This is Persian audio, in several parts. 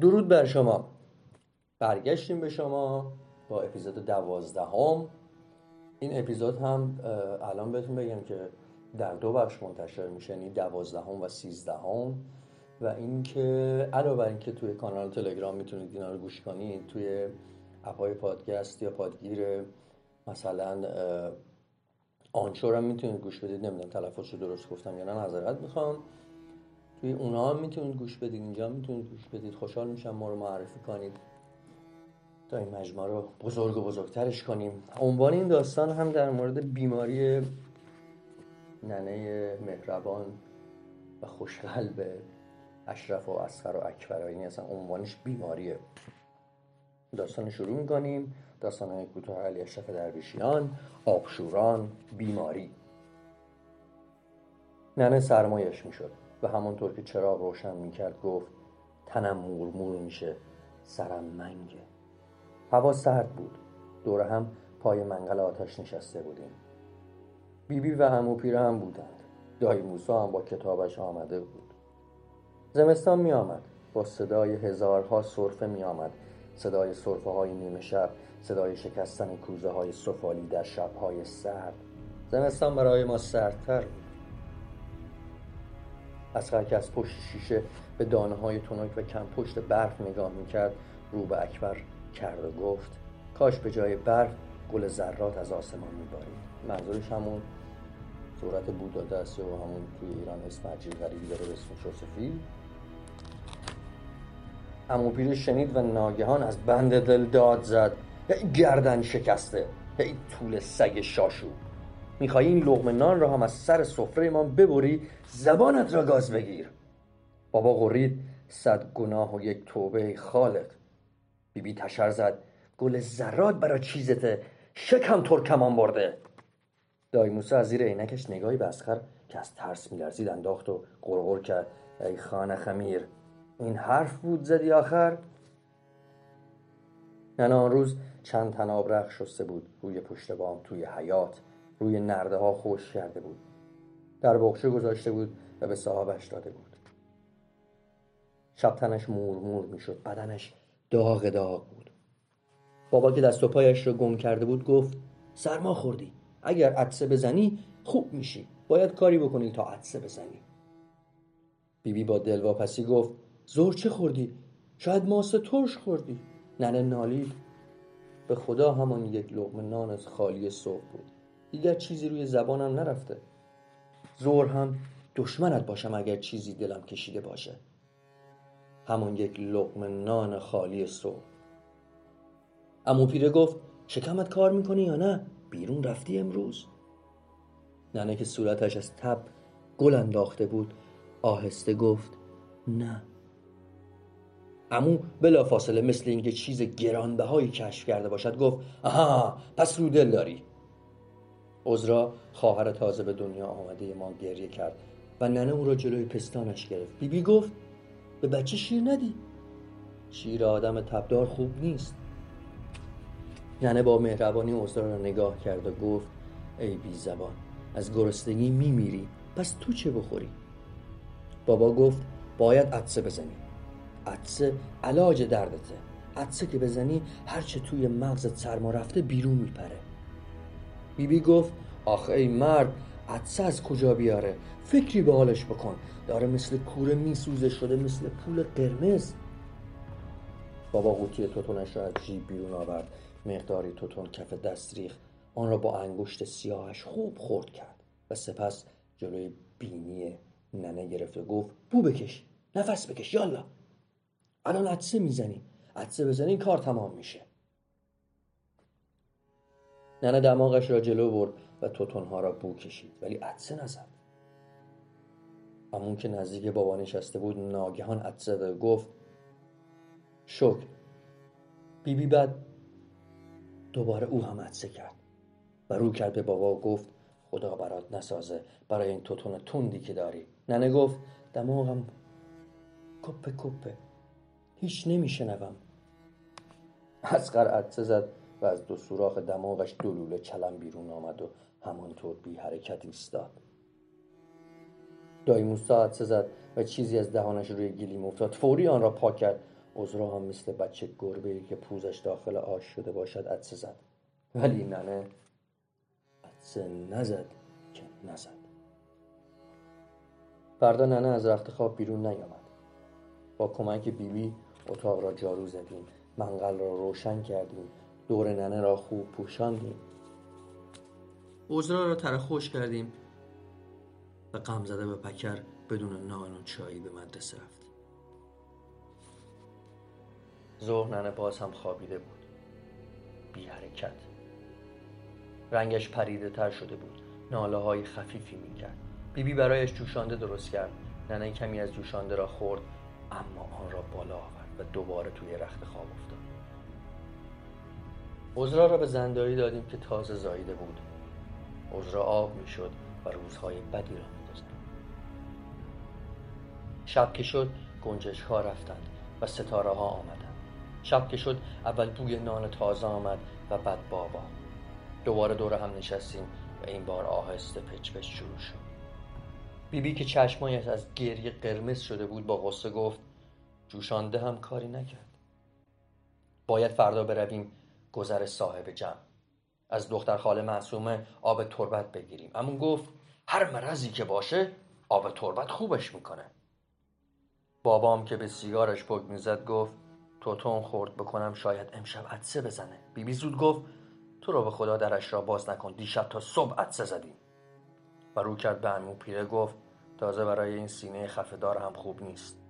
درود بر شما. برگشتیم به شما با اپیزود دوازدهم. این اپیزود هم الان بهتون بگم که در دو بخش منتشر میشه یعنی دوازدهم و سیزدهم. و اینکه علاوه بر اینکه توی کانال تلگرام می‌تونید اینا رو گوش کنید توی اپای پادکست یا پادگیر مثلا آنچور هم می‌تونید گوش بدید. نمی‌دونم تلفظ رو درست گفتم یا نه نظرت می‌خوام. توی اونا هم می‌تونید گوش بدید اینجا می‌تونید گوش بدید. خوشحال میشم ما رو معرفی کنید. تا این مجموعه رو بزرگ و بزرگترش کنیم. عنوان این داستان هم در مورد بیماری ننه مهربان و خوشقلب اشرف و اسخر و اکبر این اصلا عنوانش بیماریه. داستان شروع می‌کنیم. داستان های کوتاه علی اشرف درویشیان آبشوران بیماری. ننه سرمایش می‌شد. و همانطور که چراغ روشن می‌کرد گفت تنم مورمور میشه سرم منگه. هوا سرد بود. دور هم پای منقل آتش نشسته بودیم. بیبی بی و امو پیره هم بودند. دایی موسا هم با کتابش آمده بود. زمستان می آمد با صدای هزارها صرفه می آمد صدای صرفه های نیمه شب صدای شکستن کوزه های سفالی در شبهای سرد. زمستان برای ما سردتر بود. از که از پشت شیشه به دانه های تنک و کم پشت برف نگاه می‌کرد رو به اکبر کرد و گفت کاش به جای برف گل ذرات از آسمان میبارید. منظورش همون صورت بودا است و همون توی ایران اسم عجیب غریبی داره به اسم شوسفی امو پیر شنید و ناگهان از بند دل داد زد گردن شکسته ای طول سگ شاشو. میخوایی این لغم نان را هم از سر سفره ما ببری زبانت را گاز بگیر. بابا غرید صد گناه و یک توبه خالق. بیبی بی تشر زد. گل زراد برا چیزته شکم ترکمان برده. دایی موسی از زیر عینکش نگاهی به اسخر که از ترس میلرزید انداخت و قرقر کرد. ای خانه خمیر این حرف بود زدی آخر؟ نه آن روز چند تناب رخ شسته بود روی پشت بام توی حیات روی نرده ها خوش کرده بود. در بخشه گذاشته بود و به صاحبش داده بود. شب تنش مور مور می‌شد بدنش داغ داغ بود. بابا که دست و پایش را گم کرده بود گفت سرما خوردی اگر عدسه بزنی خوب میشی باید کاری بکنی تا عدسه بزنی. بیبی بی با دلواپسی گفت زور چه خوردی؟ شاید ماسه ترش خوردی. ننه نالید به خدا همان یک لقمه نان از خالی صبح بود. دیگر چیزی روی زبانم نرفته. زور هم دشمنت باشم اگر چیزی دلم کشیده باشه. همون یک لقمه نان خالی صبح. امو پیره گفت شکمت کار می‌کنی یا نه؟ بیرون رفتی امروز؟ ننه که صورتش از تب گل انداخته بود آهسته گفت نه. امو بلا فاصله مثل اینکه چیز گرانبهایی کشف کرده باشد گفت آها پس رو دل داری. عذرا خواهر تازه به دنیا آمده ما گریه کرد و ننه او را جلوی پستانش گرفت. بیبی بی گفت به بچه شیر ندی. شیر آدم تبدار خوب نیست. ننه با مهربانی عذرا را نگاه کرد و گفت ای بی زبان از گرسنگی میمیری پس تو چه بخوری؟ بابا گفت باید عدسه بزنی. عدسه علاج دردته. عدسه که بزنی هرچه توی مغزت سرما رفته بیرون میپره. بیبی بی گفت آخه ای مرد عدسه از کجا بیاره؟ فکری به حالش بکن. داره مثل کوره میسوزه شده مثل پول قرمز. بابا قوطی توتونش را از جیب بیرون آورد. مقداری توتون کف دست ریخت. آن را با انگشت سیاهش خوب خورد کرد. و سپس جلوی بینی ننه گرفت و گفت بو بکش نفس بکش یالا. الان عدسه می‌زنی. عدسه بزنی کار تمام میشه. ننه دماغش را جلو برد و توتونها را بو کشید. ولی عدسه نزد. همون که نزدیک بابا نشسته بود ناگهان عدسه گفت شکر. بیبی بی بعد دوباره او هم عدسه کرد. و رو کرد به بابا و گفت خدا برات نسازه. برای این توتون تندی که داری. ننه گفت دماغم کپه کپه. هیچ نمیشنوم. اسقر عدسه زد. از دو سوراخ دماغش دو لوله چلم بیرون آمد و همانطور بی حرکت ایستاد. دایی موسا زد و چیزی از دهانش روی گلیم افتاد. فوری آن را پاک کرد. عذرا هم مثل بچه گربه ای که پوزش داخل آش شده باشد عدسه زد. ولی ننه عدسه نزد که نزد. فردا ننه از رخت خواب بیرون نیامد. با کمک بیبی بی اتاق را جارو زدیم. منقل را روشن کردیم. دور ننه را خوب پوشاندیم. عذرا را تره خوش کردیم. و غم زده به پکر بدون نان و چایی به مدرسه رفتیم ظهر ننه باز هم خوابیده بود. بی حرکت. رنگش پریده تر شده بود. ناله های خفیفی می کرد. بیبی برایش جوشانده درست کرد. ننه کمی از جوشانده را خورد اما آن را بالا آورد و دوباره توی رخت خواب افتاد. عذرا را به زندایی دادیم که تازه زاییده بود. عذرا آب می‌شد و روزهای بدی را میگذرد شب که شد گنجش ها رفتند و ستاره ها آمدند. شب که شد اول بوی نان تازه آمد و بعد بابا. دوباره دور هم نشستیم و این بار آهسته پچ پچ شروع شد. بیبی بی که چشمایش از گریه قرمز شده بود با غصه گفت جوشانده هم کاری نکرد. باید فردا برویم گذر صاحب جمع. از دختر خاله معصومه آب تربت بگیریم. اما گفت هر مرضی که باشه آب تربت خوبش می‌کنه. بابام که به سیگارش پک می‌زد گفت توتون خورد بکنم شاید امشب عدسه بزنه. بیبی زود گفت تو رو به خدا درش را باز نکن. دیشب تا صبح عدسه زدیم. و رو کرد به امو پیره گفت تازه برای این سینه خفه هم خوب نیست.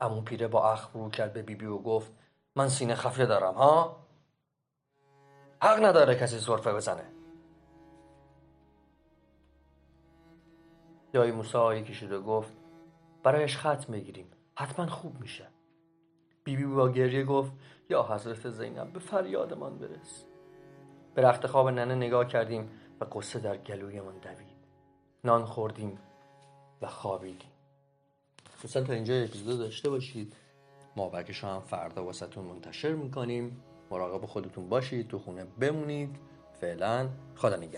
امو پیره با اخ رو کرد به بیبی و گفت من سینه خفه دارم ها؟ حق نداره کسی صرفه بزنه. دایی موسا که شده گفت برایش ختم بگیریم حتما خوب میشه. بیبی با گریه گفت یا حضرت زینب به فریادمان برس. به رخت خواب ننه نگاه کردیم و قصه در گلویمان دوید. نان خوردیم و خوابیدیم. دوستان تا اینجا اپیزود داشته باشید. ما برگش هم فردا واسهتون منتشر می‌کنیم. مراقب خودتون باشید تو خونه بمونید. فعلا خدا نگه